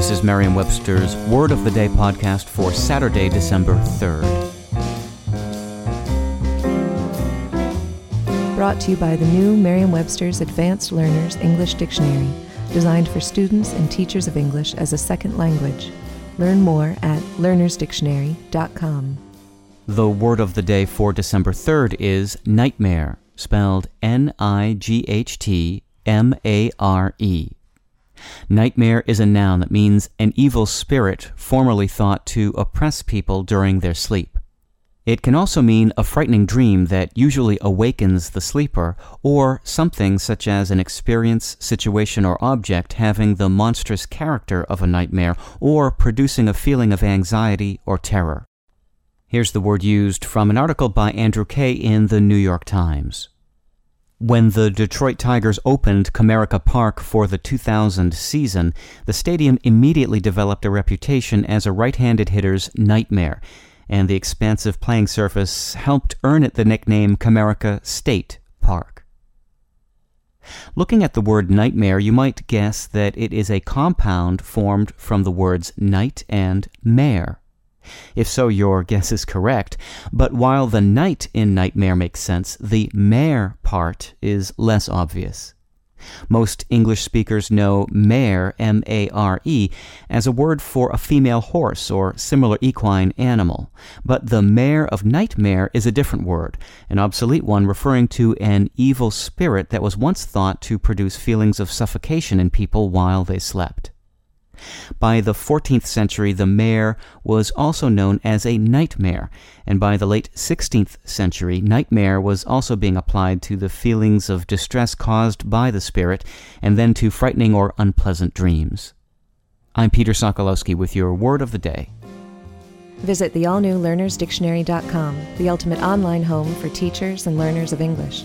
This is Merriam-Webster's Word of the Day podcast for Saturday, December 3rd. Brought to you by the new Merriam-Webster's Advanced Learners English Dictionary, designed for students and teachers of English as a second language. Learn more at learnersdictionary.com. The word of the day for December 3rd is nightmare, spelled N I G H T M A R E. Nightmare is a noun that means an evil spirit formerly thought to oppress people during their sleep. It can also mean a frightening dream that usually awakens the sleeper, or something such as an experience, situation, or object having the monstrous character of a nightmare, or producing a feeling of anxiety or terror. Here's the word used from an article by Andrew Keh in the New York Times. When the Detroit Tigers opened Comerica Park for the 2000 season, the stadium immediately developed a reputation as a right handed hitter's nightmare, and the expansive playing surface helped earn it the nickname Comerica State Park. Looking at the word nightmare, you might guess that it is a compound formed from the words night and mare. If so, your guess is correct. But while the night in nightmare makes sense, the mare part is less obvious. Most English speakers know mare, M A R E, as a word for a female horse or similar equine animal. But the mare of nightmare is a different word, an obsolete one referring to an evil spirit that was once thought to produce feelings of suffocation in people while they slept. By the 14th century, the mare was also known as a nightmare, and by the late 16th century, nightmare was also being applied to the feelings of distress caused by the spirit, and then to frightening or unpleasant dreams. I'm Peter Sokolowski with your word of the day. Visit the all new learnersdictionary.com, the ultimate online home for teachers and learners of English.